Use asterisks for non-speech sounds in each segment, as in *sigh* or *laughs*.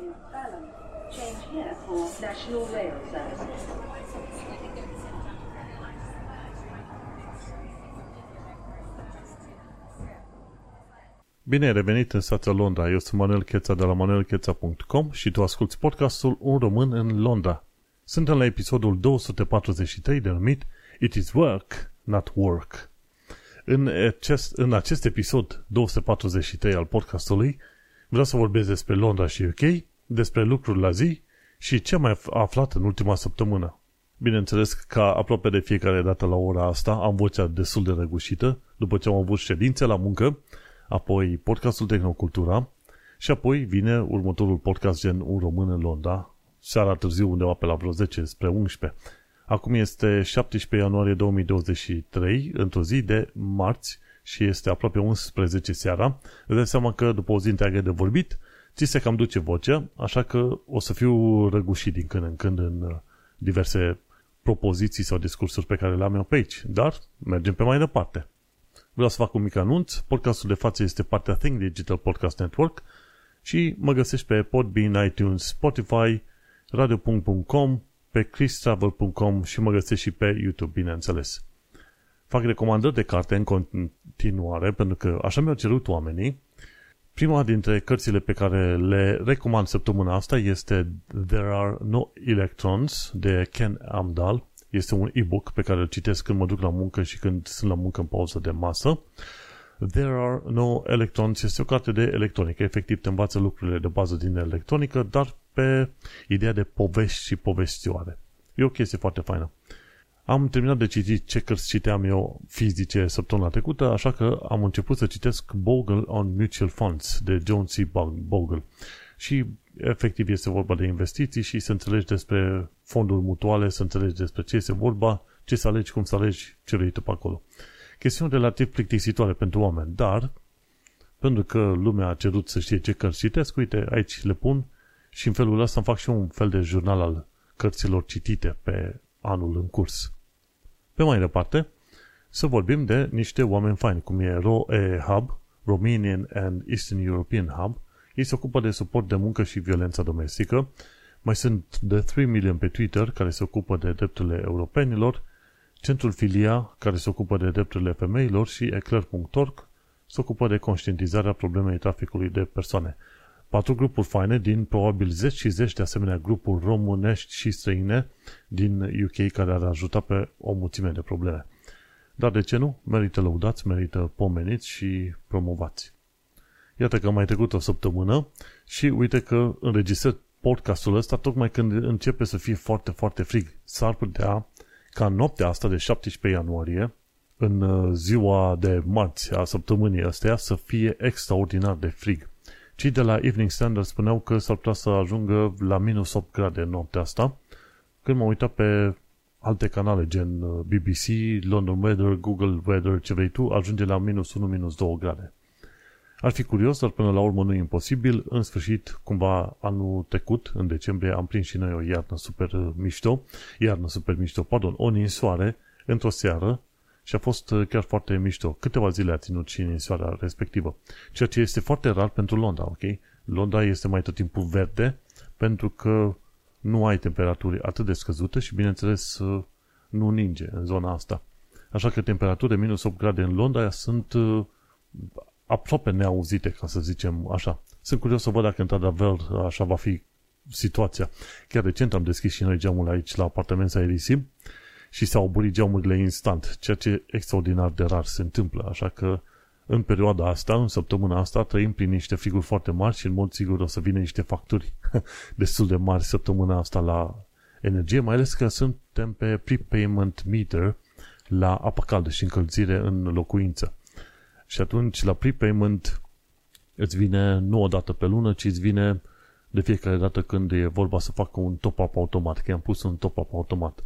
is Balham. Change here for National Rail Services. Bine ai revenit în stația Londra. Eu sunt Manuel Cheța de la manuelcheța.com și tu asculti podcastul Un român în Londra. Suntem la episodul 243 denumit It is Work, Not Work. În acest, în acest episod 243 al podcastului vreau să vorbesc despre Londra și UK, despre lucruri la zi și ce am mai aflat în ultima săptămână. Bineînțeles, ca aproape de fiecare dată la ora asta, am vocea destul de răgușită, după ce am avut ședințe la muncă, apoi podcastul Tehnocultura și apoi vine următorul podcast gen Un român în Londra, seara târziu undeva pe la vreo 10 spre 11. Acum este 17 ianuarie 2023, într-o zi de marți și este aproape 11 seara. Îți dai seama că după o zi întreagă de vorbit, ți se cam duce vocea, așa că o să fiu răgușit din când în când în uh, diverse propoziții sau discursuri pe care le am eu pe aici. Dar mergem pe mai departe. Vreau să fac un mic anunț. Podcastul de față este partea Think Digital Podcast Network și mă găsești pe Podbean, iTunes, Spotify, radio.com, pe christravel.com și mă găsești și pe YouTube, bineînțeles. Fac recomandări de carte în continuare, pentru că așa mi-au cerut oamenii. Prima dintre cărțile pe care le recomand săptămâna asta este There Are No Electrons de Ken Amdahl. Este un e-book pe care îl citesc când mă duc la muncă și când sunt la muncă în pauză de masă. There Are No Electrons este o carte de electronică. Efectiv te învață lucrurile de bază din electronică, dar pe ideea de povești și povestioare. E o chestie foarte faină. Am terminat de citit ce cărți citeam eu fizice săptămâna trecută, așa că am început să citesc Bogle on Mutual Funds de John C. Bogle. Și efectiv este vorba de investiții și să înțelegi despre fonduri mutuale, să înțelegi despre ce este vorba, ce să alegi, cum să alegi, ce vrei tu pe acolo. Chestiuni relativ plictisitoare pentru oameni, dar pentru că lumea a cerut să știe ce cărți citesc, uite, aici le pun și în felul ăsta îmi fac și un fel de jurnal al cărților citite pe anul în curs. Pe mai departe, să vorbim de niște oameni faini, cum e ROE Hub, Romanian and Eastern European Hub. Ei se ocupă de suport de muncă și violența domestică. Mai sunt de 3 million pe Twitter, care se ocupă de drepturile europenilor, Centrul Filia, care se ocupă de drepturile femeilor și eclair.org, se ocupă de conștientizarea problemei traficului de persoane. Patru grupuri faine din probabil zeci și zeci de asemenea grupuri românești și străine din UK care ar ajuta pe o mulțime de probleme. Dar de ce nu? Merită lăudați, merită pomeniți și promovați. Iată că am mai trecut o săptămână și uite că înregistrez podcastul ăsta tocmai când începe să fie foarte, foarte frig. S-ar putea ca noaptea asta de 17 ianuarie, în uh, ziua de marți a săptămânii astea, să fie extraordinar de frig. Cei de la Evening Standard spuneau că s-ar putea să ajungă la minus 8 grade noaptea asta. Când m-am uitat pe alte canale, gen uh, BBC, London Weather, Google Weather, ce vrei tu, ajunge la minus 1, minus 2 grade. Ar fi curios, dar până la urmă nu e imposibil. În sfârșit, cumva anul trecut, în decembrie, am prins și noi o iarnă super uh, mișto, iarnă super mișto, pardon, o ninsoare într-o seară și a fost uh, chiar foarte mișto. Câteva zile a ținut și ninsoarea respectivă. Ceea ce este foarte rar pentru Londra, ok? Londra este mai tot timpul verde pentru că nu ai temperaturi atât de scăzute și, bineînțeles, uh, nu ninge în zona asta. Așa că temperaturi de minus 8 grade în Londra sunt aproape neauzite, ca să zicem așa. Sunt curios să văd dacă într-adevăr așa va fi situația. Chiar recent am deschis și noi geamul aici la apartament să Elisim și s-au oburit geamurile instant, ceea ce extraordinar de rar se întâmplă, așa că în perioada asta, în săptămâna asta, trăim prin niște friguri foarte mari și în mod sigur o să vină niște facturi *laughs* destul de mari săptămâna asta la energie, mai ales că suntem pe prepayment meter la apă caldă și încălzire în locuință. Și atunci la prepayment îți vine nu o dată pe lună, ci îți vine de fiecare dată când e vorba să facă un top-up automat, că am pus un top-up automat.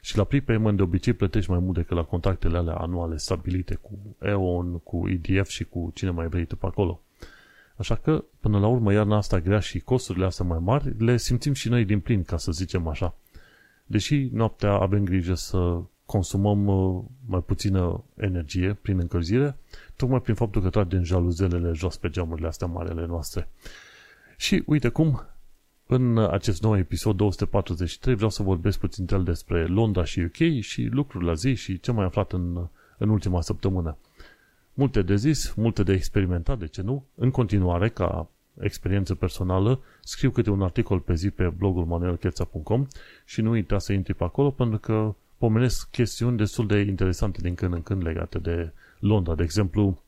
Și la prepayment de obicei plătești mai mult decât la contractele alea anuale stabilite cu EON, cu EDF și cu cine mai vrei tu pe acolo. Așa că, până la urmă, iarna asta grea și costurile astea mai mari, le simțim și noi din plin, ca să zicem așa. Deși noaptea avem grijă să consumăm uh, mai puțină energie prin încălzire, tocmai prin faptul că tragem jaluzelele jos pe geamurile astea marele noastre. Și uite cum În acest nou episod 243 vreau să vorbesc puțin despre Londra și UK și lucruri la zi și ce mai aflat în, în ultima săptămână. Multe de zis, multe de experimentat, de ce nu? În continuare, ca experiență personală, scriu câte un articol pe zi pe blogul manuelcheța.com și nu uita să intri pe acolo pentru că pomenesc chestiuni destul de interesante din când în când legate de Londra. De exemplu,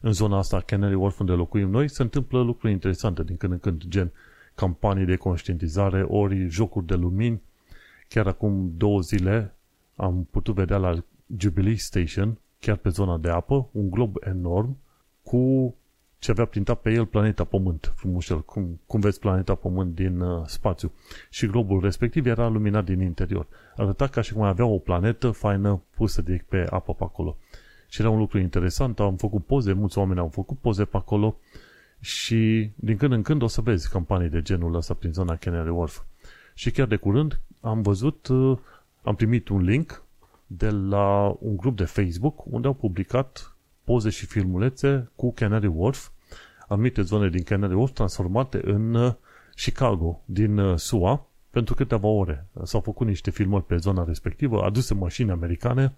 în zona asta, Canary Wharf, unde locuim noi, se întâmplă lucruri interesante din când în când, gen campanii de conștientizare, ori jocuri de lumini. Chiar acum două zile am putut vedea la Jubilee Station, chiar pe zona de apă, un glob enorm cu ce avea printat pe el planeta Pământ, frumușel, cum, cum vezi planeta Pământ din uh, spațiu. Și globul respectiv era luminat din interior. Arăta ca și cum avea o planetă faină pusă direct pe apă pe acolo. Și era un lucru interesant, am făcut poze, mulți oameni au făcut poze pe acolo și din când în când o să vezi campanii de genul ăsta prin zona Canary Wharf. Și chiar de curând am văzut, uh, am primit un link de la un grup de Facebook unde au publicat poze și filmulețe cu Canary Wharf, anumite zone din Canary Wharf transformate în uh, Chicago, din uh, SUA, pentru câteva ore. S-au făcut niște filmări pe zona respectivă, aduse mașini americane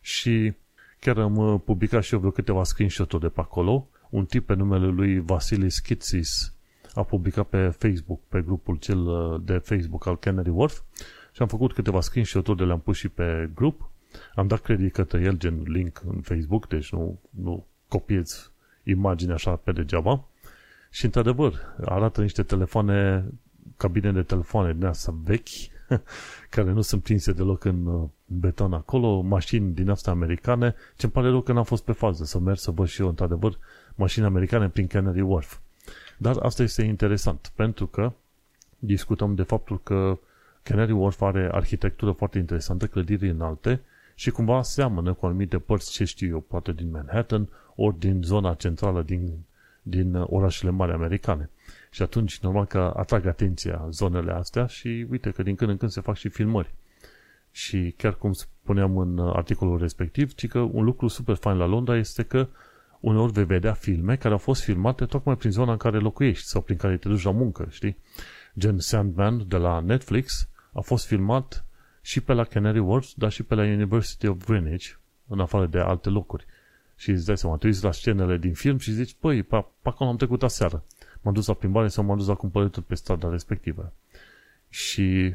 și chiar am uh, publicat și eu vreo câteva screenshot-uri de pe acolo. Un tip pe numele lui Vasilis Kitsis a publicat pe Facebook, pe grupul cel de Facebook al Canary Wharf și am făcut câteva screenshot-uri de le-am pus și pe grup. Am dat credit către el, gen link în Facebook, deci nu, nu copiez imaginea așa pe degeaba. Și într-adevăr, arată niște telefoane, cabine de telefoane din asta vechi, *laughs* care nu sunt prinse deloc în uh, beton acolo, mașini din asta americane, ce îmi pare rău că n-am fost pe fază să merg să văd și eu, într-adevăr, mașini americane prin Canary Wharf. Dar asta este interesant, pentru că discutăm de faptul că Canary Wharf are arhitectură foarte interesantă, clădiri înalte, și cumva seamănă cu anumite părți, ce știu eu, poate din Manhattan, ori din zona centrală din, din orașele mari americane. Și atunci, normal că atrag atenția zonele astea și uite că din când în când se fac și filmări. Și chiar cum spuneam în articolul respectiv, ci că un lucru super fain la Londra este că uneori vei vedea filme care au fost filmate tocmai prin zona în care locuiești sau prin care te duci la muncă, știi? Gen Sandman de la Netflix a fost filmat și pe la Canary Wharf, dar și pe la University of Greenwich, în afară de alte locuri. Și îți dai seama, tu la scenele din film și zici, păi, pe, pe acolo am trecut aseară. M-am dus la plimbare sau m-am dus la cumpărături pe strada respectivă. Și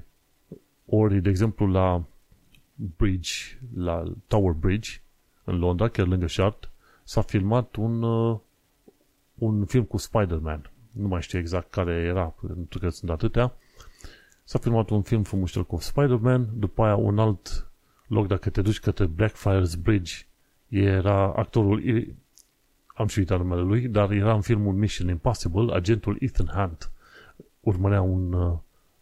ori, de exemplu, la Bridge, la Tower Bridge, în Londra, chiar lângă Shard, s-a filmat un, uh, un film cu Spider-Man. Nu mai știu exact care era, pentru că sunt atâtea, S-a filmat un film frumos cu Spider-Man, după aia un alt loc, dacă te duci către Blackfriars Bridge, era actorul, am și uitat numele lui, dar era în filmul Mission Impossible, agentul Ethan Hunt urmărea un, uh,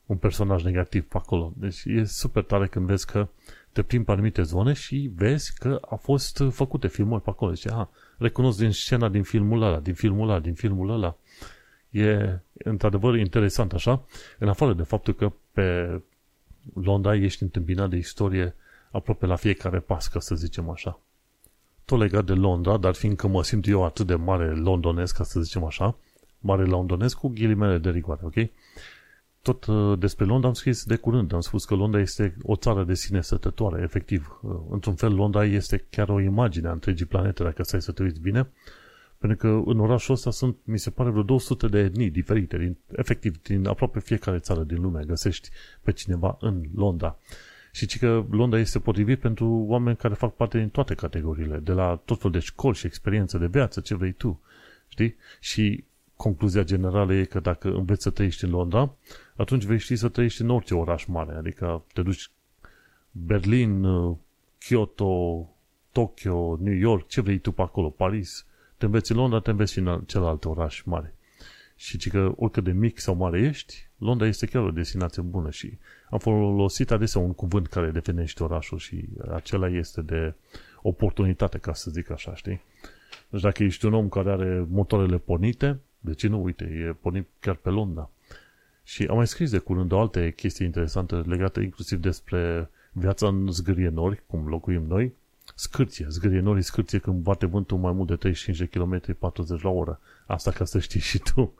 un personaj negativ pe acolo. Deci e super tare când vezi că te plimbi pe anumite zone și vezi că a fost făcute filmări pe acolo. Deci, aha, recunosc din scena din filmul ăla, din filmul ăla, din filmul ăla. E într-adevăr interesant așa, în afară de faptul că pe Londra ești întâmpinat de istorie aproape la fiecare pas, ca să zicem așa. Tot legat de Londra, dar fiindcă mă simt eu atât de mare londonesc, ca să zicem așa, mare londonesc cu ghilimele de rigoare, ok? Tot uh, despre Londra am scris de curând, am spus că Londra este o țară de sine sătătoare, efectiv. Uh, într-un fel, Londra este chiar o imagine a întregii planete, dacă stai să te uiți bine, pentru că în orașul ăsta sunt, mi se pare, vreo 200 de etnii diferite, din, efectiv, din aproape fiecare țară din lume găsești pe cineva în Londra. Și ci că Londra este potrivit pentru oameni care fac parte din toate categoriile, de la tot felul de școli și experiență de viață, ce vrei tu. Știi? Și concluzia generală e că dacă înveți să trăiești în Londra, atunci vei ști să trăiești în orice oraș mare. Adică te duci Berlin, Kyoto, Tokyo, New York, ce vrei tu pe acolo, Paris, te înveți în Londra, te înveți și în celălalt oraș mare. Și ci că oricât de mic sau mare ești, Londra este chiar o destinație bună și am folosit adesea un cuvânt care definește orașul și acela este de oportunitate, ca să zic așa, știi? Deci dacă ești un om care are motoarele pornite, de ce nu? Uite, e pornit chiar pe Londra. Și am mai scris de curând o alte chestii interesante legate inclusiv despre viața în zgârie nori, cum locuim noi, Scârție, zgârie norii scârție când bate vântul mai mult de 35 de km 40 la oră. Asta ca să știi și tu.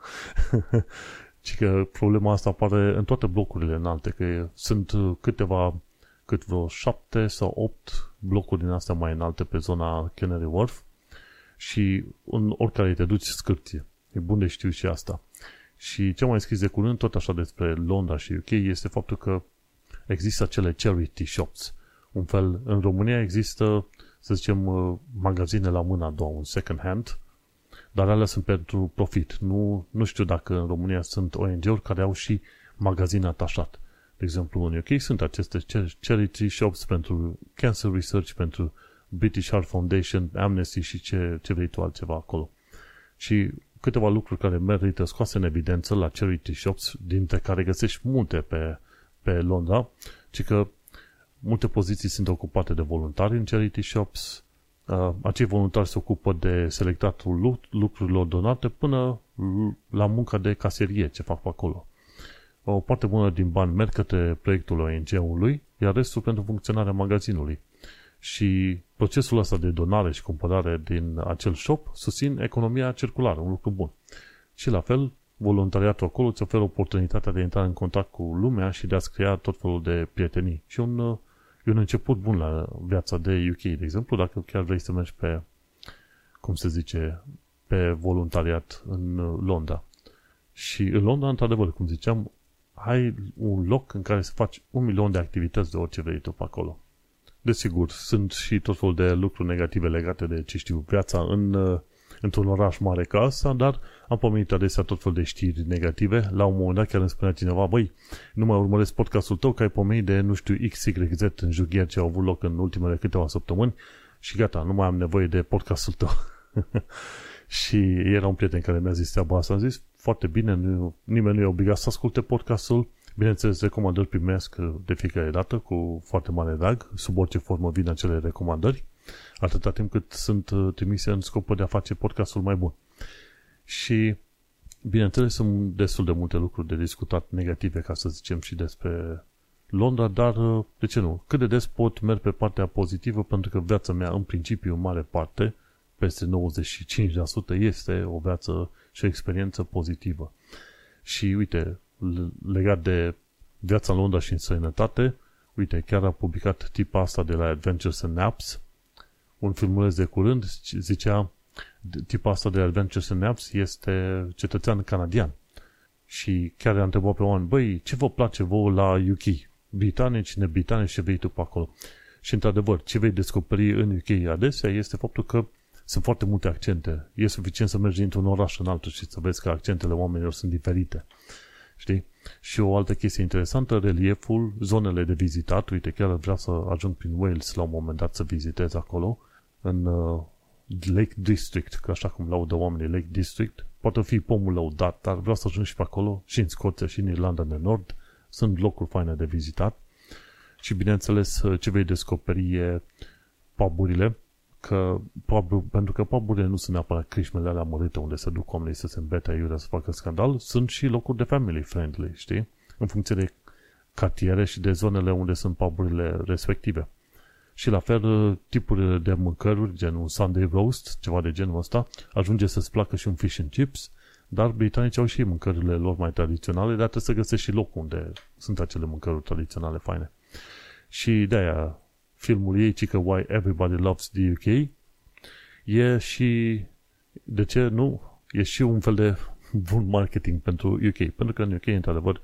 *laughs* Și că problema asta apare în toate blocurile înalte, că sunt câteva, cât vreo șapte sau opt blocuri din astea mai înalte pe zona Canary Wharf și în oricare te duci scârție. E bun de știu și asta. Și ce mai scris de curând, tot așa despre Londra și UK, este faptul că există acele charity shops. Un fel, în România există, să zicem, uh, magazine la mâna a doua, un second hand, dar alea sunt pentru profit. Nu, nu știu dacă în România sunt ONG-uri care au și magazine atașat. De exemplu, în UK sunt aceste charity shops pentru cancer research, pentru British Heart Foundation, Amnesty și ce, ce vrei tu altceva acolo. Și câteva lucruri care merită scoase în evidență la charity shops, dintre care găsești multe pe, pe Londra, ci că multe poziții sunt ocupate de voluntari în charity shops, uh, acei voluntari se ocupă de selectatul lucrurilor donate până la munca de caserie ce fac pe acolo. O parte bună din bani merg către proiectul ONG-ului, iar restul pentru funcționarea magazinului. Și procesul ăsta de donare și cumpărare din acel shop susțin economia circulară, un lucru bun. Și la fel, voluntariatul acolo îți oferă oportunitatea de a intra în contact cu lumea și de a-ți crea tot felul de prietenii. Și un, e un început bun la viața de UK, de exemplu, dacă chiar vrei să mergi pe, cum se zice, pe voluntariat în Londra. Și în Londra, într-adevăr, cum ziceam, ai un loc în care să faci un milion de activități de orice vrei tu pe acolo. Desigur, sunt și tot felul de lucruri negative legate de, ce știu, viața în, uh, într-un oraș mare ca asta, dar am pomenit adesea tot felul de știri negative. La un moment dat chiar îmi spunea cineva, băi, nu mai urmăresc podcastul tău, că ai pomenit de, nu știu, XYZ în jughier ce au avut loc în ultimele câteva săptămâni și gata, nu mai am nevoie de podcastul tău. *laughs* și era un prieten care mi-a zis treaba asta, am zis, foarte bine, nu, nimeni nu e obligat să asculte podcastul, Bineînțeles, recomandări primesc de fiecare dată cu foarte mare drag, sub orice formă vin acele recomandări, atâta timp cât sunt uh, trimise în scopul de a face podcastul mai bun. Și, bineînțeles, sunt destul de multe lucruri de discutat negative, ca să zicem, și despre Londra, dar uh, de ce nu? Cât de des pot merg pe partea pozitivă, pentru că viața mea, în principiu, în mare parte, peste 95% este o viață și o experiență pozitivă. Și uite, legat de viața în Londra și în sănătate, uite, chiar a publicat tipa asta de la Adventures and Apps, un filmuleț de curând, zicea, tipa asta de Adventures and Apps este cetățean canadian. Și chiar a întrebat pe oameni, băi, ce vă place vouă la UK? Britanici, nebritanici, ce vei tu pe acolo? Și într-adevăr, ce vei descoperi în UK adesea este faptul că sunt foarte multe accente. E suficient să mergi într-un oraș în altul și să vezi că accentele oamenilor sunt diferite. Știi? Și o altă chestie interesantă, relieful, zonele de vizitat. Uite, chiar vreau să ajung prin Wales la un moment dat să vizitez acolo, în uh, Lake District, că așa cum laudă oamenii Lake District, poate fi pomul lăudat, dar vreau să ajung și pe acolo, și în Scoția, și în Irlanda de Nord. Sunt locuri faine de vizitat. Și bineînțeles, ce vei descoperi e puburile, că pub, pentru că puburile nu sunt neapărat crișmele alea mărite unde se duc oamenii să se îmbete aiurea să facă scandal, sunt și locuri de family friendly, știi? În funcție de cartiere și de zonele unde sunt puburile respective. Și la fel, tipurile de mâncăruri, gen un Sunday roast, ceva de genul ăsta, ajunge să-ți placă și un fish and chips, dar britanicii au și mâncările lor mai tradiționale, dar trebuie să găsești și locul unde sunt acele mâncăruri tradiționale faine. Și de-aia filmul ei, ci că Why Everybody Loves the UK, e și, de ce nu, e și un fel de bun marketing pentru UK, pentru că în UK, într-adevăr,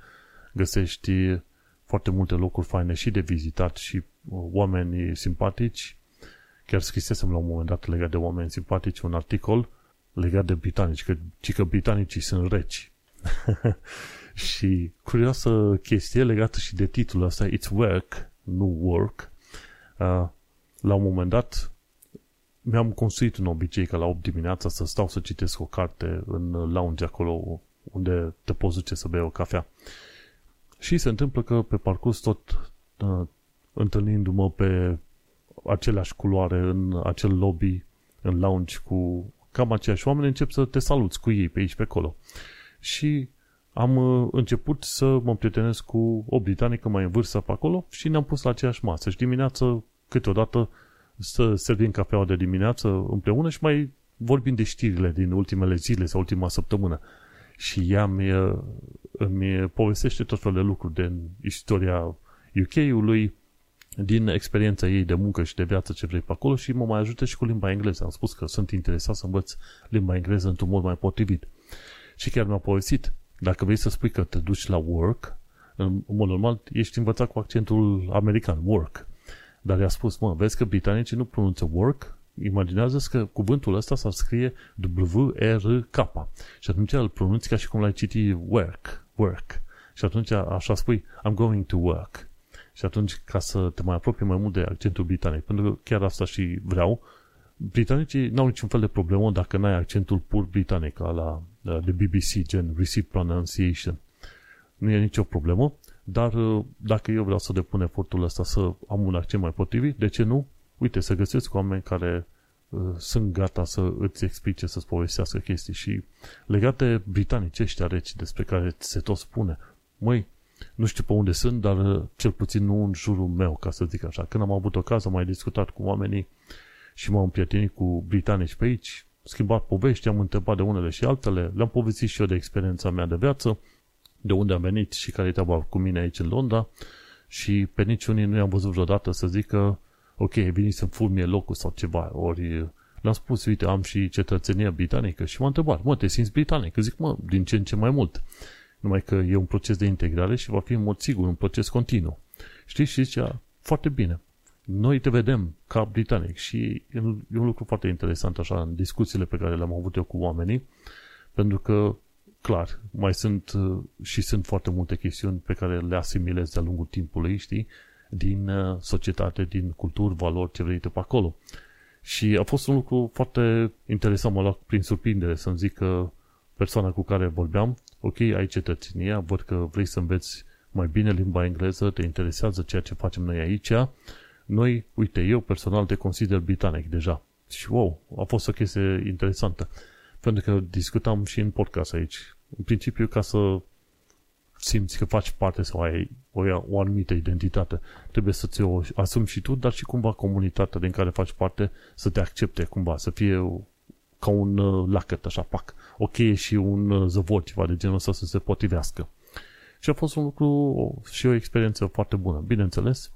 găsești foarte multe locuri faine și de vizitat și uh, oameni simpatici. Chiar scrisesem la un moment dat legat de oameni simpatici un articol legat de britanici, că, ci că britanicii sunt reci. *laughs* și curioasă chestie legată și de titlul ăsta, It's Work, nu Work, Uh, la un moment dat mi-am construit un obicei ca la 8 dimineața să stau să citesc o carte în lounge acolo unde te poți duce să bei o cafea. Și se întâmplă că pe parcurs tot uh, întâlnindu-mă pe aceleași culoare în acel lobby, în lounge cu cam aceiași oameni, încep să te saluți cu ei pe aici, pe acolo. Și am uh, început să mă prietenesc cu o britanică mai în vârstă pe acolo și ne-am pus la aceeași masă. Și dimineață, câteodată, să servim cafeaua de dimineață împreună și mai vorbim de știrile din ultimele zile sau ultima săptămână. Și ea mi îmi povestește tot felul de lucruri din istoria UK-ului, din experiența ei de muncă și de viață ce vrei pe acolo și mă mai ajută și cu limba engleză. Am spus că sunt interesat să învăț limba engleză într-un mod mai potrivit. Și chiar mi-a povestit, dacă vrei să spui că te duci la work, în mod normal ești învățat cu accentul american, work. Dar i-a spus, mă, vezi că britanicii nu pronunță work, imaginează că cuvântul ăsta s-ar scrie W-R-K și atunci îl pronunți ca și cum l-ai citit work, work. Și atunci așa spui, I'm going to work. Și atunci, ca să te mai apropii mai mult de accentul britanic, pentru că chiar asta și vreau, britanicii n-au niciun fel de problemă dacă n-ai accentul pur britanic, la de BBC, gen receive pronunciation. Nu e nicio problemă, dar uh, dacă eu vreau să depun efortul ăsta să am un accent mai potrivit, de ce nu? Uite, să găsesc oameni care uh, sunt gata să îți explice, să-ți povestească chestii și legate britanici ăștia reci despre care se tot spune. Măi, nu știu pe unde sunt, dar uh, cel puțin nu în jurul meu, ca să zic așa. Când am avut ocazia, am mai discutat cu oamenii și m-am prietenit cu britanici pe aici, schimbat povești, am întrebat de unele și altele, le-am povestit și eu de experiența mea de viață, de unde am venit și care e treaba cu mine aici în Londra și pe niciunii nu i-am văzut vreodată să zică ok, veni să-mi fur mie locul sau ceva, ori le-am spus, uite, am și cetățenia britanică și m-a întrebat, mă, te simți britanic? Zic, mă, din ce în ce mai mult. Numai că e un proces de integrare și va fi în mod sigur un proces continuu. Știți? Și zicea, foarte bine. Noi te vedem ca britanic și e un lucru foarte interesant așa în discuțiile pe care le-am avut eu cu oamenii, pentru că, clar, mai sunt și sunt foarte multe chestiuni pe care le asimilez de-a lungul timpului, știi, din uh, societate, din culturi, valori, ce vrei pe acolo. Și a fost un lucru foarte interesant, mă luat prin surprindere să-mi zic că persoana cu care vorbeam, ok, ai cetățenia, văd că vrei să înveți mai bine limba engleză, te interesează ceea ce facem noi aici. Noi, uite, eu personal te consider britanic deja. Și wow, a fost o chestie interesantă. Pentru că discutam și în podcast aici. În principiu, ca să simți că faci parte sau ai o, o anumită identitate, trebuie să ți-o asumi și tu, dar și cumva comunitatea din care faci parte să te accepte cumva, să fie ca un uh, lacăt, așa, pac, o cheie și un uh, zăvor, ceva de genul ăsta să se potrivească. Și a fost un lucru și o experiență foarte bună. Bineînțeles,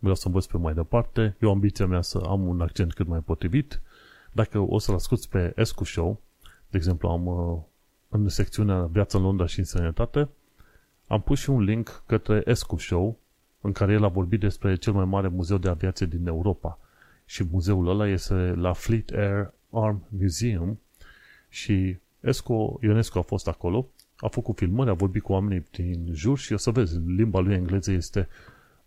vreau să învăț pe mai departe. Eu ambiția mea să am un accent cât mai potrivit. Dacă o să-l asculti pe Escu Show, de exemplu, am uh, în secțiunea Viața în Londra și în Sănătate, am pus și un link către Escu Show, în care el a vorbit despre cel mai mare muzeu de aviație din Europa. Și muzeul ăla este la Fleet Air Arm Museum și Esco, Ionescu a fost acolo, a făcut filmări, a vorbit cu oamenii din jur și o să vezi, limba lui engleză este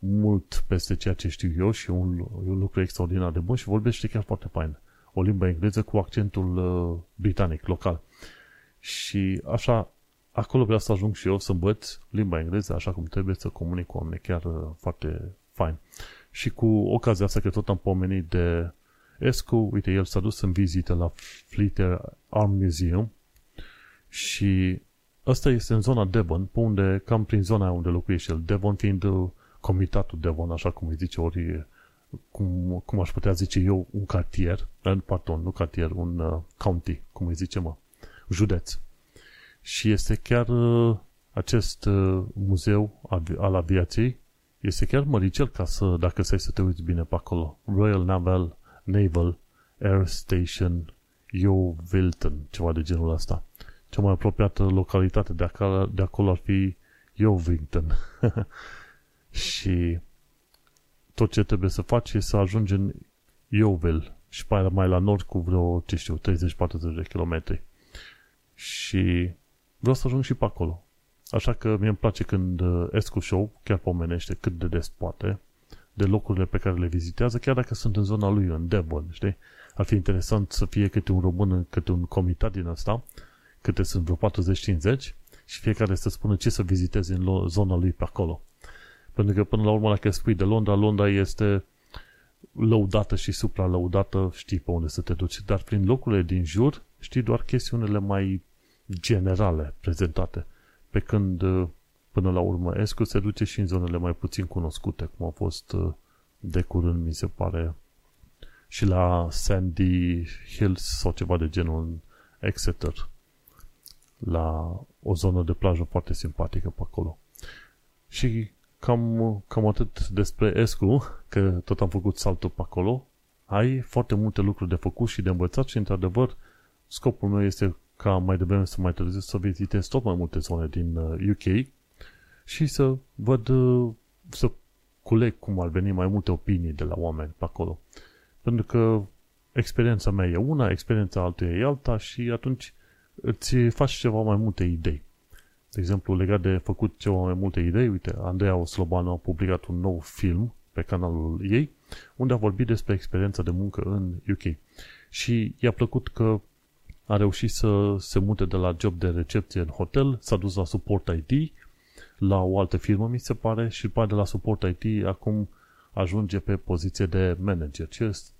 mult peste ceea ce știu eu și un, e un lucru extraordinar de bun și vorbește chiar foarte fain. O limbă engleză cu accentul uh, britanic, local. Și așa, acolo vreau să ajung și eu să învăț limba engleză așa cum trebuie să comunic cu oameni, chiar uh, foarte fain. Și cu ocazia asta că tot am pomenit de Escu, uite, el s-a dus în vizită la Fleet Arm Museum și ăsta este în zona Devon, pe unde, cam prin zona unde locuiește el, Devon fiind uh, comitatul Devon, așa cum îi zice, ori cum, cum aș putea zice eu, un cartier, uh, pardon, nu cartier, un uh, county, cum îi zice, mă, județ. Și este chiar uh, acest uh, muzeu al aviației, este chiar măricel ca să, dacă să să te uiți bine pe acolo. Royal Naval Naval Air Station Yeovilton, ceva de genul ăsta. Cea mai apropiată localitate de acolo, de acolo ar fi Yeovington. *laughs* și tot ce trebuie să faci e să ajungi în Yeovil și mai, mai la nord cu vreo, ce știu, 30-40 de kilometri. Și vreau să ajung și pe acolo. Așa că mie îmi place când uh, Escu Show chiar pomenește cât de des poate de locurile pe care le vizitează, chiar dacă sunt în zona lui, în Devon, știi? Ar fi interesant să fie câte un român, câte un comitat din asta, câte sunt vreo 40-50 și fiecare să spună ce să viziteze în zona lui pe acolo. Pentru că până la urmă, dacă spui de Londra, Londra este lăudată și supralăudată, știi pe unde să te duci, dar prin locurile din jur știi doar chestiunile mai generale prezentate. Pe când Până la urmă, Escu se duce și în zonele mai puțin cunoscute, cum a fost uh, de curând, mi se pare, și la Sandy Hills sau ceva de genul în Exeter, la o zonă de plajă foarte simpatică pe acolo. Și cam, cam atât despre Escu, că tot am făcut saltul pe acolo. Ai foarte multe lucruri de făcut și de învățat și, într-adevăr, scopul meu este ca mai devreme să mai târziu să vizitez tot mai multe zone din UK uh, și să văd, uh, să culeg cum ar veni mai multe opinii de la oameni pe acolo. Pentru că experiența mea e una, experiența altuia e alta și atunci îți faci ceva mai multe idei. De exemplu, legat de făcut ceva mai multe idei, uite, Andreea Oslobanu a publicat un nou film pe canalul ei, unde a vorbit despre experiența de muncă în UK. Și i-a plăcut că a reușit să se mute de la job de recepție în hotel, s-a dus la support IT, la o altă firmă, mi se pare, și după de la support IT acum ajunge pe poziție de manager,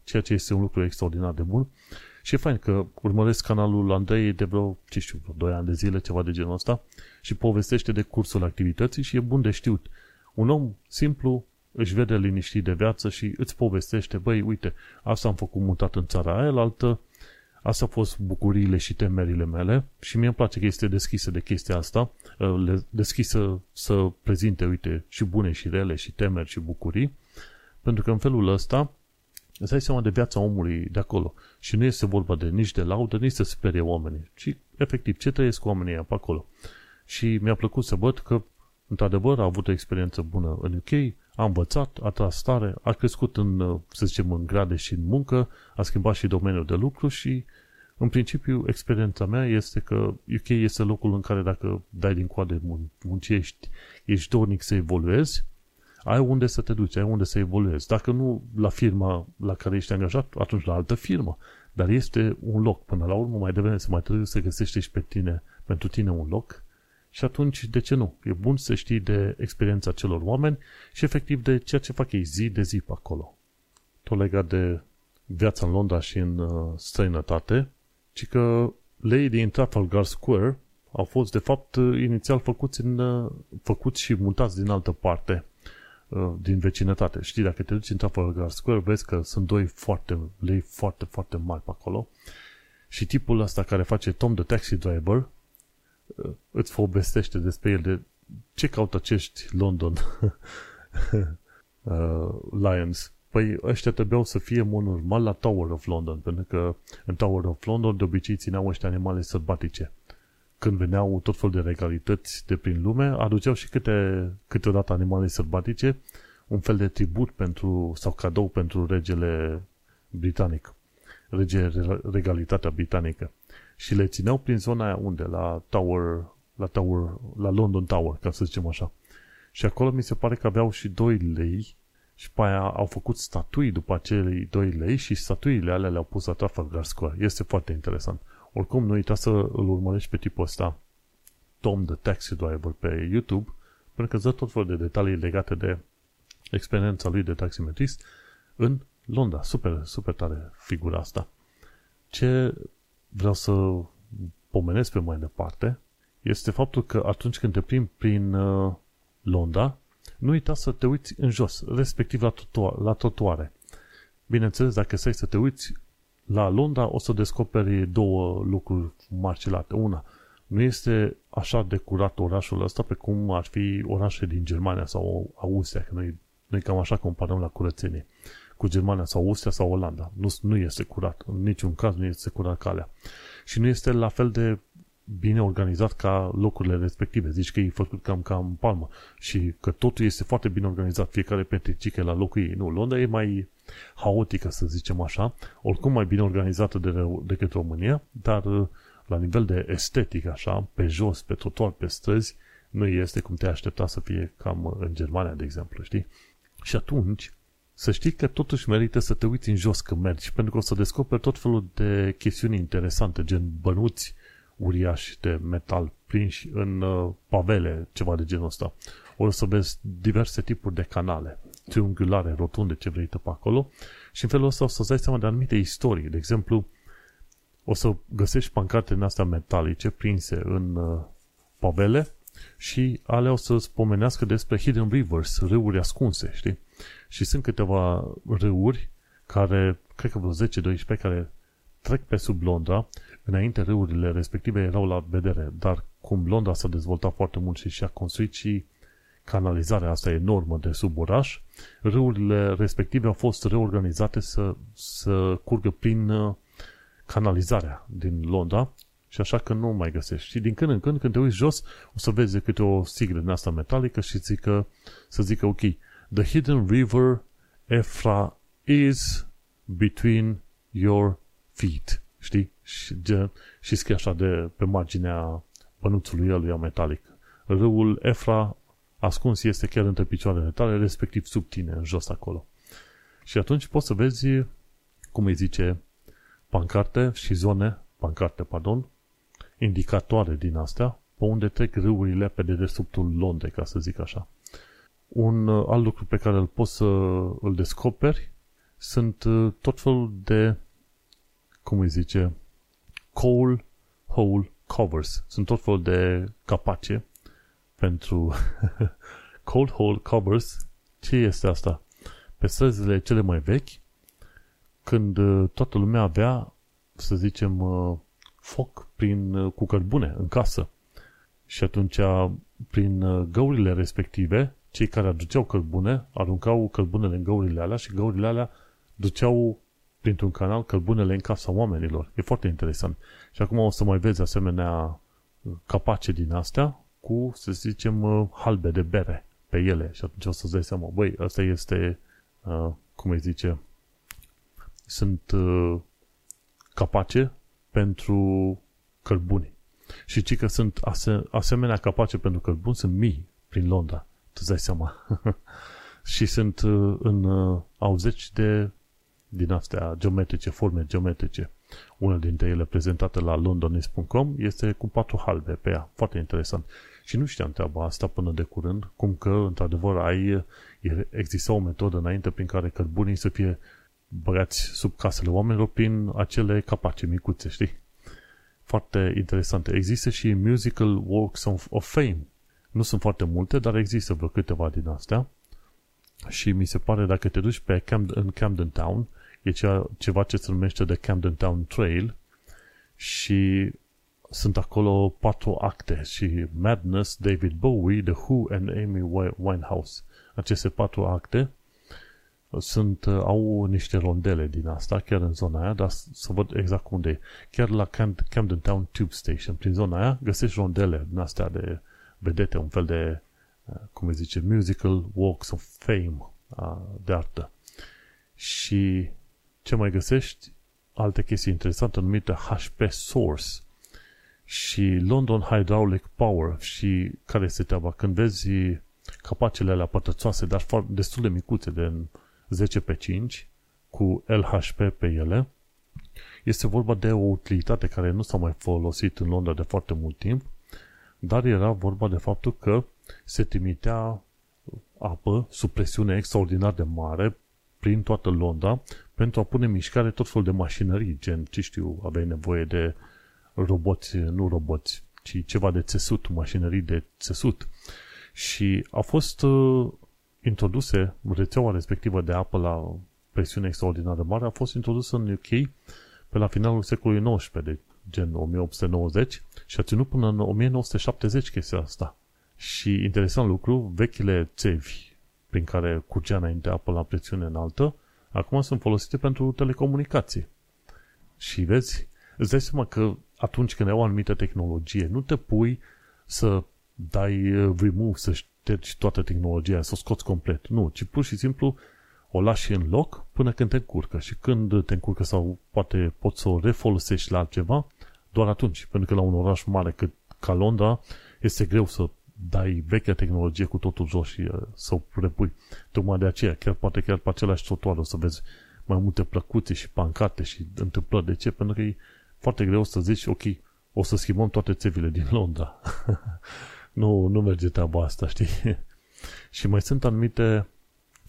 ceea ce este un lucru extraordinar de bun și e fain că urmăresc canalul Andrei de vreo, ce știu, vreo 2 ani de zile, ceva de genul ăsta și povestește de cursul activității și e bun de știut. Un om simplu își vede liniștit de viață și îți povestește, băi, uite, asta am făcut mutat în țara aia, altă, asta au fost bucuriile și temerile mele și mie îmi place că este deschisă de chestia asta, deschisă să prezinte, uite, și bune și rele și temeri și bucurii, pentru că în felul ăsta îți dai seama de viața omului de acolo. Și nu este vorba de nici de laudă, nici să sperie oamenii, ci efectiv ce trăiesc oamenii pe acolo. Și mi-a plăcut să văd că, într-adevăr, a avut o experiență bună în UK, a învățat, a tras stare, a crescut în, să zicem, în grade și în muncă, a schimbat și domeniul de lucru și, în principiu, experiența mea este că UK este locul în care dacă dai din coade muncești, ești dornic să evoluezi, ai unde să te duci, ai unde să evoluezi. Dacă nu la firma la care ești angajat, atunci la altă firmă. Dar este un loc. Până la urmă, mai devreme să mai trebuie să găsești și pe tine, pentru tine un loc. Și atunci, de ce nu? E bun să știi de experiența celor oameni și efectiv de ceea ce fac ei zi de zi pe acolo. Tot legat de viața în Londra și în uh, străinătate, ci că lei din Trafalgar Square au fost, de fapt, uh, inițial făcuți, în, uh, făcuți și mutați din altă parte Uh, din vecinătate. Știi, dacă te duci în Trafalgar Square, vezi că sunt doi foarte, lei foarte, foarte mari pe acolo și tipul ăsta care face Tom the Taxi Driver uh, îți povestește despre el de ce caută acești London *laughs* uh, Lions. Păi ăștia trebuiau să fie mod normal la Tower of London, pentru că în Tower of London de obicei țineau ăștia animale sălbatice când veneau tot fel de regalități de prin lume, aduceau și câte, câteodată animale sălbatice, un fel de tribut pentru, sau cadou pentru regele britanic, rege regalitatea britanică. Și le țineau prin zona aia unde? La Tower, la Tower, la London Tower, ca să zicem așa. Și acolo mi se pare că aveau și 2 lei și pe aia au făcut statui după acei 2 lei și statuile alea le-au pus la Trafalgar Square. Este foarte interesant. Oricum, nu uita să îl urmărești pe tipul ăsta, Tom the Taxi Driver, pe YouTube, pentru că îți dă tot felul de detalii legate de experiența lui de taximetrist în Londra. Super, super tare figura asta. Ce vreau să pomenesc pe mai departe este faptul că atunci când te plimbi prin uh, Londra, nu uita să te uiți în jos, respectiv la, trotuare. La trotuare. Bineînțeles, dacă stai să te uiți la Londra o să descoperi două lucruri marcelate. Una, nu este așa de curat orașul ăsta pe cum ar fi orașe din Germania sau Austria, că noi, noi cam așa comparăm la curățenie cu Germania sau Austria sau Olanda. Nu, nu este curat, în niciun caz nu este curat calea. Și nu este la fel de bine organizat ca locurile respective. Zici că e făcut cam ca în palmă și că totul este foarte bine organizat, fiecare petricică la locul ei. Nu, Londra e mai haotică, să zicem așa, oricum mai bine organizată de, decât România, dar uh, la nivel de estetic, așa, pe jos, pe trotuar, pe străzi, nu este cum te aștepta să fie cam în Germania, de exemplu, știi? Și atunci, să știi că totuși merită să te uiți în jos când mergi, pentru că o să descoperi tot felul de chestiuni interesante, gen bănuți uriași de metal prinși în uh, pavele, ceva de genul ăsta. O să vezi diverse tipuri de canale triunghiulare, rotunde, ce vrei pe acolo și în felul ăsta o să-ți dai seama de anumite istorii. De exemplu, o să găsești pancarte în astea metalice prinse în uh, pavele și alea o să spomenească despre hidden rivers, râuri ascunse, știi? Și sunt câteva râuri care, cred că vreo 10-12, care trec pe sub Londra. Înainte râurile respective erau la vedere, dar cum Londra s-a dezvoltat foarte mult și și-a construit și canalizarea asta enormă de sub oraș, râurile respective au fost reorganizate să, să curgă prin uh, canalizarea din Londra și așa că nu mai găsești. Și din când în când, când te uiți jos, o să vezi câte o siglă din asta metalică și zică, să zică, ok, the hidden river Efra is between your feet. Știi? Și, ge, și scrie așa de pe marginea pănuțului el metalic. Râul Efra ascuns este chiar între picioarele tale, respectiv sub tine, în jos acolo. Și atunci poți să vezi, cum îi zice, pancarte și zone, pancarte, pardon, indicatoare din astea, pe unde trec râurile pe dedesubtul Londrei, ca să zic așa. Un uh, alt lucru pe care îl poți să îl descoperi sunt uh, tot felul de, cum îi zice, coal hole covers. Sunt tot felul de capace pentru *laughs* cold hole covers. Ce este asta? Pe străzile cele mai vechi, când uh, toată lumea avea, să zicem, foc prin, cu cărbune în casă. Și atunci, prin găurile respective, cei care aduceau cărbune aruncau cărbunele în găurile alea și găurile alea duceau printr-un canal cărbunele în casa oamenilor. E foarte interesant. Și acum o să mai vezi asemenea capace din astea cu, să zicem, halbe de bere pe ele. Și atunci o să-ți dai seama, băi, asta este, uh, cum îi zice, sunt uh, capace pentru cărbuni. Și ci că sunt ase- asemenea capace pentru cărbuni sunt mii prin Londra tu dai seama. *laughs* și sunt uh, în uh, au zeci de din astea geometrice, forme geometrice. Una dintre ele prezentată la londonist.com este cu patru halbe pe ea. Foarte interesant. Și nu știam treaba asta până de curând, cum că, într-adevăr, ai, exista o metodă înainte prin care cărbunii să fie băgați sub casele oamenilor prin acele capace micuțe, știi? Foarte interesante. Există și Musical Works of, of Fame, nu sunt foarte multe, dar există vreo câteva din astea. Și mi se pare, dacă te duci pe Camden, în Camden Town, e cea, ceva ce se numește de Camden Town Trail și sunt acolo patru acte și Madness, David Bowie, The Who and Amy Winehouse. Aceste patru acte sunt, au niște rondele din asta, chiar în zona aia, dar să văd exact unde e. Chiar la Camden Town Tube Station, prin zona aia, găsești rondele din astea de vedete, un fel de, uh, cum îi zice, musical walks of fame uh, de artă. Și ce mai găsești? Alte chestii interesante numită HP Source și London Hydraulic Power și care este treaba? Când vezi capacele alea pătățoase, dar destul de micuțe, de 10 pe 5, cu LHP pe ele, este vorba de o utilitate care nu s-a mai folosit în Londra de foarte mult timp dar era vorba de faptul că se trimitea apă sub presiune extraordinar de mare prin toată Londra pentru a pune în mișcare tot felul de mașinării, gen, ce știu, aveai nevoie de roboți, nu roboți, ci ceva de țesut, mașinării de țesut. Și a fost uh, introduse rețeaua respectivă de apă la presiune extraordinar de mare, a fost introdusă în UK pe la finalul secolului XIX, de gen 1890 și a ținut până în 1970 chestia asta. Și interesant lucru, vechile țevi prin care curgea înainte apă la presiune înaltă, acum sunt folosite pentru telecomunicații. Și vezi, îți dai seama că atunci când ai o anumită tehnologie, nu te pui să dai uh, remove, să ștergi toată tehnologia, să o scoți complet. Nu, ci pur și simplu o lași în loc până când te încurcă. Și când te încurcă sau poate poți să o refolosești la altceva, doar atunci. Pentru că la un oraș mare cât ca Londra este greu să dai vechea tehnologie cu totul jos și uh, să o repui. Tocmai de aceea, chiar poate chiar pe același trotuar o să vezi mai multe plăcuțe și pancarte și întâmplări. De ce? Pentru că e foarte greu să zici, ok, o să schimbăm toate țevile din *laughs* Londra. *laughs* nu, nu merge treaba asta, știi? *laughs* și mai sunt anumite,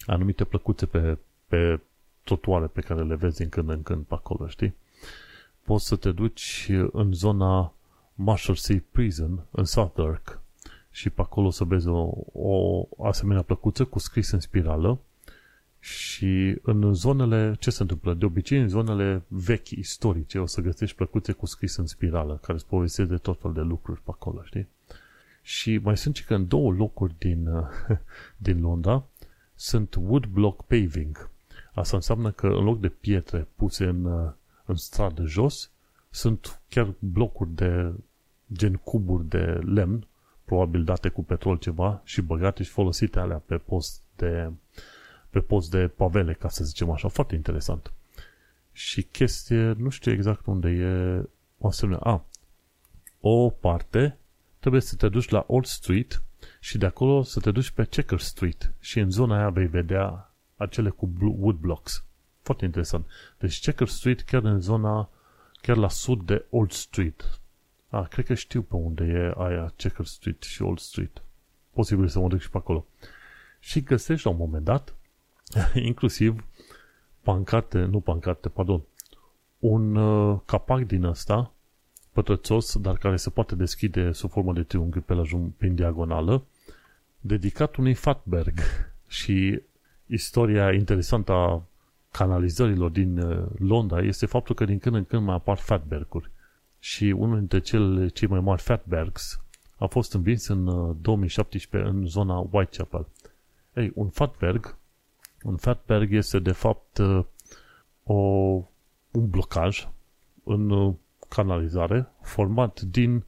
anumite plăcuțe pe, pe trotuare pe care le vezi în când în când pe acolo, știi? poți să te duci în zona Marshalsea Prison, în Southwark, și pe acolo să vezi o, o asemenea plăcuță cu scris în spirală Și în zonele, ce se întâmplă? De obicei, în zonele vechi, istorice, o să găsești plăcuțe cu scris în spirală, care îți povestesc de tot fel de lucruri pe acolo, știi? Și mai sunt și că în două locuri din, *laughs* din Londra sunt wood block paving. Asta înseamnă că în loc de pietre puse în, în stradă jos, sunt chiar blocuri de gen cuburi de lemn, probabil date cu petrol ceva și băgate și folosite alea pe post de, pe post de pavele, ca să zicem așa. Foarte interesant. Și chestie, nu știu exact unde e o asemenea. A, o parte trebuie să te duci la Old Street și de acolo să te duci pe Checker Street și în zona aia vei vedea acele cu wood blocks. Foarte interesant. Deci Checker Street chiar în zona, chiar la sud de Old Street. A, cred că știu pe unde e aia Checker Street și Old Street. Posibil să mă duc și pe acolo. Și găsești la un moment dat, *laughs* inclusiv pancarte, nu pancarte, pardon, un uh, capac din ăsta pătrățos, dar care se poate deschide sub formă de triunghi pe la prin diagonală, dedicat unui Fatberg. *laughs* Și istoria interesantă a canalizărilor din uh, Londra este faptul că din când în când mai apar Fatberguri. Și unul dintre cele cei mai mari Fatbergs a fost învins în 2017 uh, în zona Whitechapel. Ei, un Fatberg, un Fatberg este de fapt uh, o, un blocaj în canalizare format din,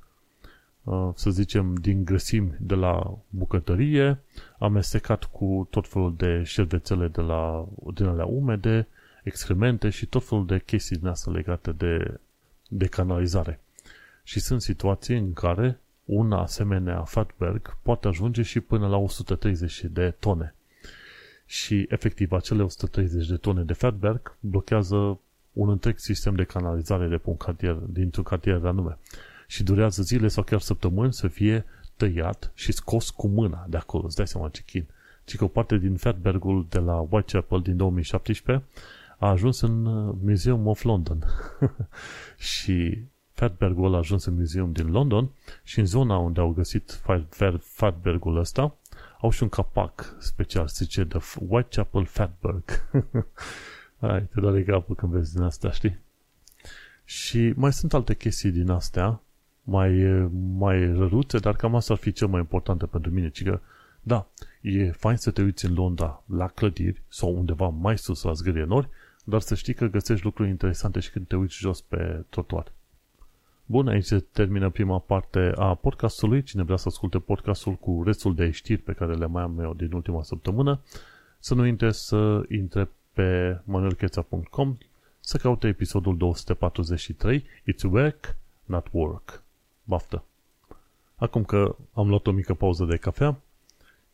uh, să zicem, din grăsimi de la bucătărie, amestecat cu tot felul de șervețele de la, din alea umede, excremente și tot felul de chestii din astea legate de, de canalizare. Și sunt situații în care un asemenea fatberg poate ajunge și până la 130 de tone. Și efectiv acele 130 de tone de fatberg blochează un întreg sistem de canalizare de pe un cartier, dintr-un cartier de anume. Și durează zile sau chiar săptămâni să fie tăiat și scos cu mâna de acolo. Îți dai seama ce chin. Ci că o parte din Fatbergul de la Whitechapel din 2017 a ajuns în uh, Museum of London. *laughs* și Fatbergul ăla a ajuns în Museum din London și în zona unde au găsit Fatbergul ăsta au și un capac special, se zice The Whitechapel Fatberg. *laughs* Hai, te doare capul când vezi din asta, știi? Și mai sunt alte chestii din astea, mai, mai răruțe, dar cam asta ar fi cel mai important pentru mine, ci că, da, e fain să te uiți în Londra la clădiri sau undeva mai sus la zgârienori, dar să știi că găsești lucruri interesante și când te uiți jos pe trotuar. Bun, aici se termină prima parte a podcastului. Cine vrea să asculte podcastul cu restul de știri pe care le mai am eu din ultima săptămână, să nu uite să intre pe manuelcheța.com să caute episodul 243 It's Work, Not Work. Baftă! Acum că am luat o mică pauză de cafea,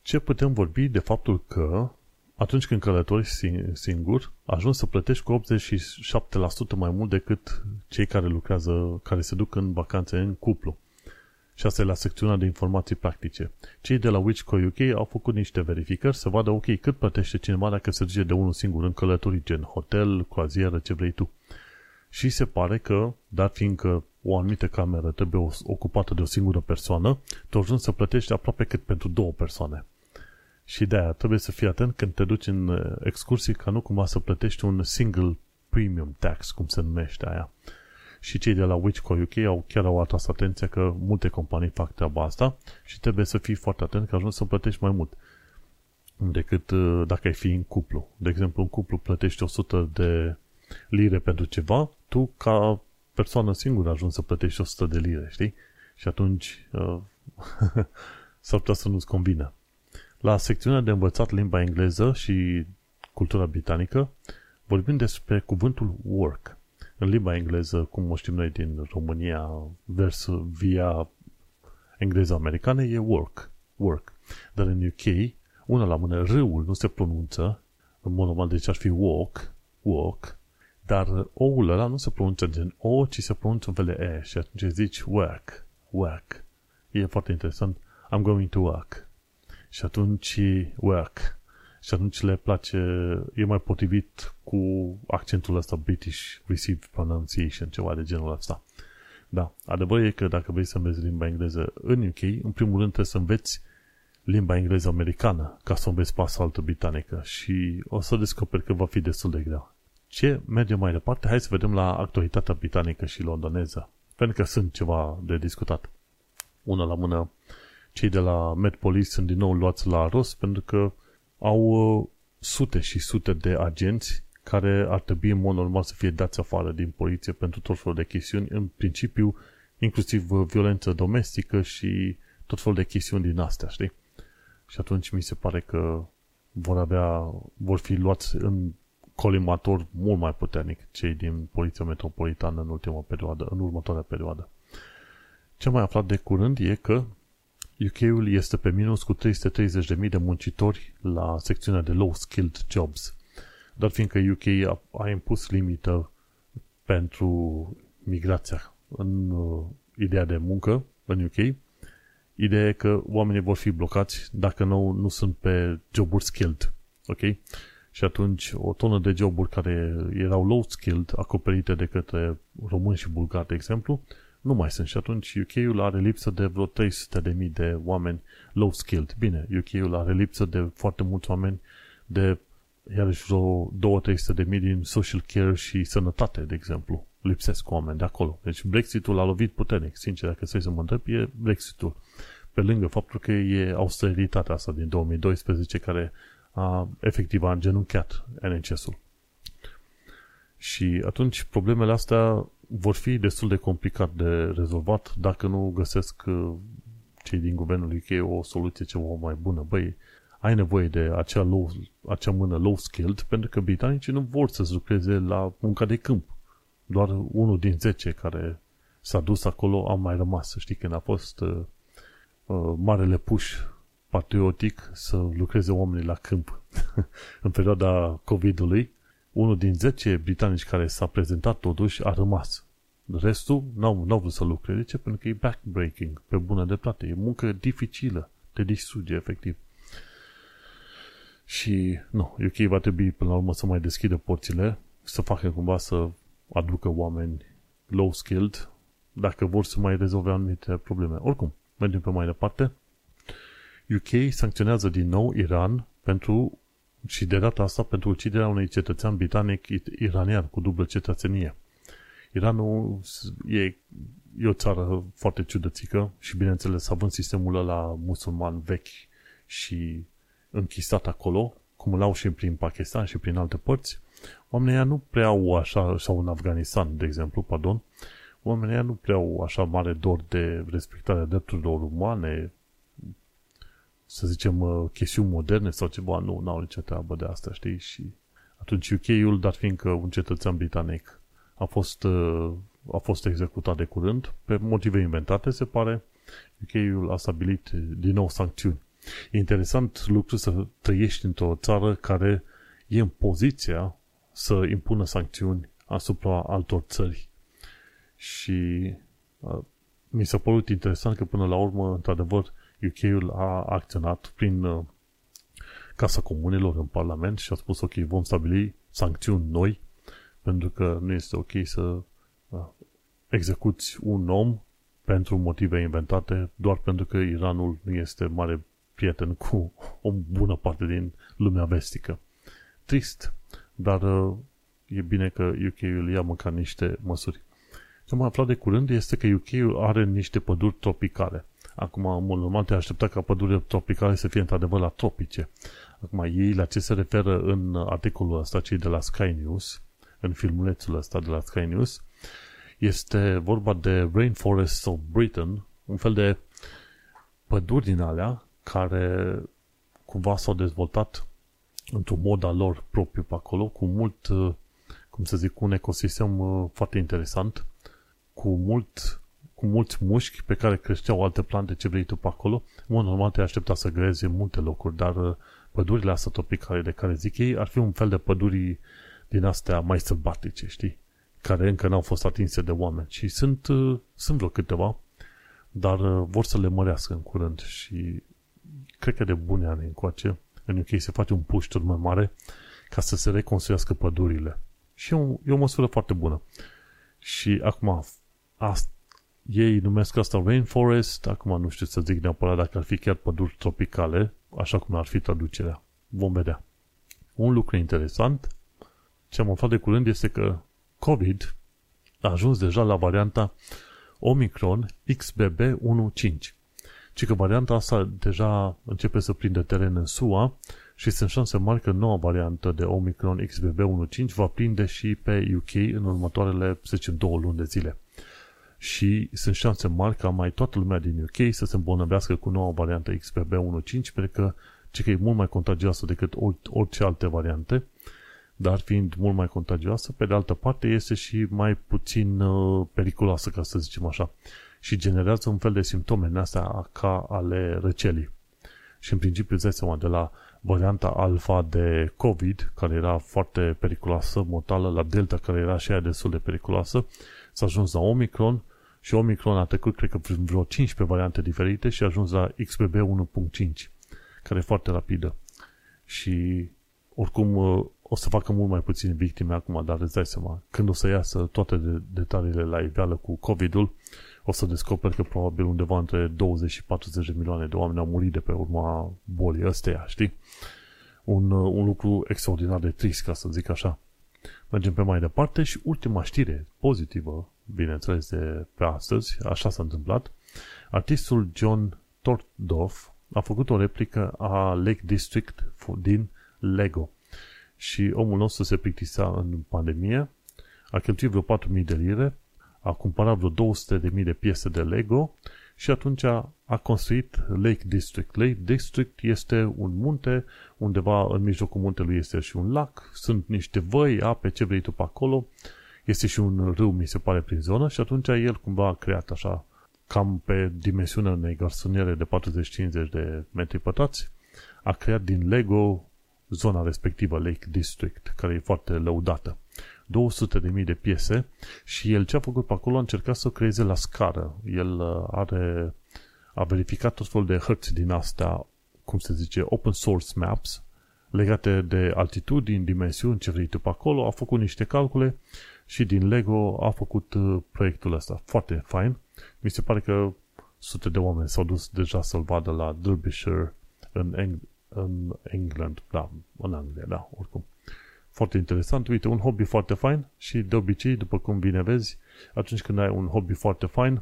ce putem vorbi de faptul că atunci când călătorești singur, ajungi să plătești cu 87% mai mult decât cei care lucrează, care se duc în vacanțe în cuplu. Și asta e la secțiunea de informații practice. Cei de la Wichco UK au făcut niște verificări să vadă, ok, cât plătește cineva dacă se duce de unul singur în călătorii, gen hotel, croazieră, ce vrei tu. Și se pare că, dar fiindcă o anumită cameră trebuie ocupată de o singură persoană, tu ajungi să plătești aproape cât pentru două persoane. Și de aia trebuie să fii atent când te duci în uh, excursii ca nu cumva să plătești un single premium tax, cum se numește aia și cei de la Wichco UK au chiar au atras atenția că multe companii fac treaba asta și trebuie să fii foarte atent că ajungi să plătești mai mult decât uh, dacă ai fi în cuplu. De exemplu, în cuplu plătești 100 de lire pentru ceva, tu ca persoană singură ajungi să plătești 100 de lire, știi? Și atunci uh, *laughs* s-ar putea să nu-ți convină. La secțiunea de învățat limba engleză și cultura britanică vorbim despre cuvântul work în limba engleză, cum o știm noi din România, vers via engleză americană, e work. Work. Dar în UK, una la mână, râul nu se pronunță, în mod normal, deci ar fi walk, walk, dar oul ăla nu se pronunță gen O, ci se pronunță în vele E și atunci zici work, work. E foarte interesant. I'm going to work. Și atunci work și atunci le place, e mai potrivit cu accentul ăsta British Received Pronunciation, ceva de genul ăsta. Da, adevărul e că dacă vrei să înveți limba engleză în UK, în primul rând trebuie să înveți limba engleză americană ca să înveți pe asaltă britanică și o să descoperi că va fi destul de greu. Ce merge mai departe? Hai să vedem la actualitatea britanică și londoneză, pentru că sunt ceva de discutat. Una la mână, cei de la Met Police sunt din nou luați la rost pentru că au uh, sute și sute de agenți care ar trebui în mod normal să fie dați afară din poliție pentru tot felul de chestiuni, în principiu inclusiv uh, violență domestică și tot felul de chestiuni din astea, știi? Și atunci mi se pare că vor avea, vor fi luați în colimator mult mai puternic cei din Poliția Metropolitană în ultima perioadă, în următoarea perioadă. Ce mai aflat de curând e că UK-ul este pe minus cu 330.000 de muncitori la secțiunea de low-skilled jobs. Dar fiindcă UK a, a impus limită pentru migrația în uh, ideea de muncă în UK, ideea e că oamenii vor fi blocați dacă nu, nu sunt pe joburi skilled. Ok? Și atunci o tonă de joburi care erau low skilled, acoperite de către români și bulgari, de exemplu, nu mai sunt. Și atunci UK-ul are lipsă de vreo 300.000 de oameni low skilled. Bine, UK-ul are lipsă de foarte mulți oameni de iarăși vreo 2-300 de mii din social care și sănătate, de exemplu. Lipsesc oameni de acolo. Deci Brexitul a lovit puternic. Sincer, dacă să mă întreb, e Brexitul. Pe lângă faptul că e austeritatea asta din 2012 care a efectiv a îngenunchiat NHS-ul. Și atunci problemele astea vor fi destul de complicat de rezolvat dacă nu găsesc uh, cei din guvernul UK o soluție ceva mai bună. Băi, ai nevoie de acea, low, acea mână low-skilled pentru că britanicii nu vor să-ți lucreze la munca de câmp. Doar unul din zece care s-a dus acolo a mai rămas. Știi, când a fost uh, uh, marele puș patriotic să lucreze oamenii la câmp *laughs* în perioada COVID-ului, unul din 10 britanici care s-a prezentat totuși a rămas. Restul n-au, n-au vrut să lucreze. De ce? Pentru că e backbreaking, pe bună dreptate. E muncă dificilă. Te distruge, efectiv. Și, nu, UK va trebui până la urmă să mai deschidă porțile, să facă cumva să aducă oameni low-skilled, dacă vor să mai rezolve anumite probleme. Oricum, mergem pe mai departe. UK sancționează din nou Iran pentru și de data asta pentru uciderea unui cetățean britanic iranian cu dublă cetățenie. Iranul e, e o țară foarte ciudățică și bineînțeles având sistemul ăla musulman vechi și închisat acolo, cum îl au și prin Pakistan și prin alte părți, oamenii nu prea au așa, sau în Afganistan, de exemplu, pardon, oamenii nu prea au așa mare dor de respectarea drepturilor umane, să zicem, uh, chestiuni moderne sau ceva, nu, n-au nicio treabă de asta, știi? Și atunci UK-ul, dar fiindcă un cetățean britanic a fost, uh, a fost executat de curând, pe motive inventate, se pare, UK-ul a stabilit din nou sancțiuni. E interesant lucru să trăiești într-o țară care e în poziția să impună sancțiuni asupra altor țări. Și uh, mi s-a părut interesant că până la urmă, într-adevăr, UK-ul a acționat prin uh, Casa Comunilor în Parlament și a spus ok, vom stabili sancțiuni noi pentru că nu este ok să uh, execuți un om pentru motive inventate doar pentru că Iranul nu este mare prieten cu o bună parte din lumea vestică. Trist, dar uh, e bine că UK-ul ia măcar niște măsuri. Ce am aflat de curând este că UK-ul are niște păduri tropicale. Acum, în mod normal, te aștepta ca pădurile tropicale să fie într-adevăr la tropice. Acum, ei la ce se referă în articolul ăsta, cei de la Sky News, în filmulețul ăsta de la Sky News, este vorba de Rainforests of Britain, un fel de păduri din alea care cumva s-au dezvoltat într-un mod al lor propriu pe acolo, cu mult, cum să zic, un ecosistem uh, foarte interesant, cu mult cu mulți mușchi pe care creșteau alte plante ce vrei tu pe acolo. În mod normal te aștepta să grezi în multe locuri, dar uh, pădurile astea tropicale de care zic ei ar fi un fel de păduri din astea mai sălbatice, știi? Care încă n-au fost atinse de oameni. Și sunt, uh, sunt vreo câteva, dar vor să le mărească în curând și cred că de bune ani încoace, în UK se face un push tot mai mare ca să se reconstruiască pădurile. Și e o, e o măsură foarte bună. Și acum, Ei numesc asta rainforest, acum nu știu să zic neapărat dacă ar fi chiar păduri tropicale, așa cum ar fi traducerea. Vom vedea. Un lucru interesant, ce am aflat de curând este că COVID a ajuns deja la varianta Omicron XBB15. Ci că varianta asta deja începe să prinde teren în SUA și sunt șanse mari că noua variantă de Omicron XBB15 va prinde și pe UK în următoarele, să zicem, două luni de zile. Și sunt șanse mari ca mai toată lumea din UK să se îmbolnăvească cu noua variantă XBB15 pentru că ci că e mult mai contagioasă decât orice alte variante, dar fiind mult mai contagioasă, pe de altă parte este și mai puțin uh, periculoasă, ca să zicem așa, și generează un fel de simptome în astea ca ale răcelii. Și în principiu îți dai seama de la varianta alfa de COVID, care era foarte periculoasă, mortală, la Delta, care era și aia destul de periculoasă, s-a ajuns la Omicron și Omicron a trecut, cred că, prin vreo 15 variante diferite și a ajuns la XBB 1.5 care e foarte rapidă. Și oricum uh, o să facă mult mai puține victime acum, dar îți dai seama, când o să iasă toate de, detaliile la iveală cu COVID-ul, o să descoperi că probabil undeva între 20 și 40 de milioane de oameni au murit de pe urma bolii ăsteia, știi? Un, uh, un lucru extraordinar de trist, ca să zic așa. Mergem pe mai departe și ultima știre pozitivă, bineînțeles, de pe astăzi, așa s-a întâmplat. Artistul John Tordoff a făcut o replică a Lake District din Lego. Și omul nostru se plictisea în pandemie, a cheltuit vreo 4.000 de lire, a cumpărat vreo 200.000 de piese de Lego și atunci a construit Lake District. Lake District este un munte, undeva în mijlocul muntelui este și un lac, sunt niște văi, ape, ce vrei tu pe acolo, este și un râu, mi se pare, prin zonă și atunci el cumva a creat așa cam pe dimensiunea unei garsoniere de 40-50 de metri pătrați, a creat din Lego zona respectivă, Lake District, care e foarte lăudată. 200.000 de piese și el ce a făcut pe acolo a încercat să o creeze la scară. El uh, are, a verificat tot felul de hărți din astea, cum se zice, open source maps, legate de altitudini, dimensiuni, ce vrei tu pe acolo, a făcut niște calcule și din Lego a făcut uh, proiectul ăsta. Foarte fain. Mi se pare că sute de oameni s-au dus deja să-l vadă la Derbyshire în, Eng- în England, da, în Anglia, da, oricum. Foarte interesant, uite, un hobby foarte fain și de obicei, după cum bine vezi, atunci când ai un hobby foarte fain,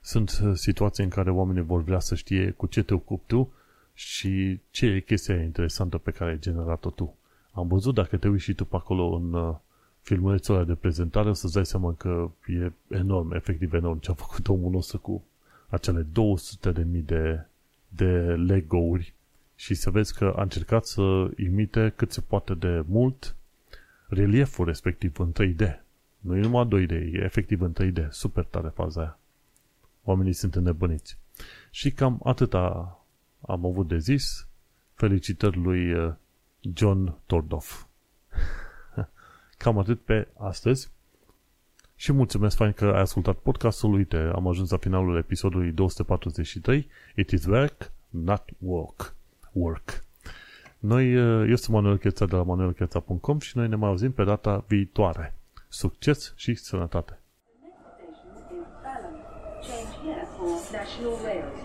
sunt uh, situații în care oamenii vor vrea să știe cu ce te ocupi tu și ce e chestia interesantă pe care ai generat-o tu. Am văzut dacă te uiți și tu pe acolo în uh, filmulețul ăla de prezentare, o să-ți dai seama că e enorm, efectiv enorm ce a făcut omul nostru cu acele 200 de mii de, de Lego-uri și să vezi că a încercat să imite cât se poate de mult relieful respectiv în 3D. Nu e numai 2D, e efectiv în 3D. Super tare faza aia. Oamenii sunt înnebuniți. Și cam atâta am avut de zis. Felicitări lui uh, John Tordoff. *laughs* Cam atât pe astăzi. Și mulțumesc fain că ai ascultat podcastul. Uite, am ajuns la finalul episodului 243. It is work, not work. Work. Noi, eu sunt Manuel Cheța de la manuelcheța.com și noi ne mai auzim pe data viitoare. Succes și sănătate! Change here for National Rail Service.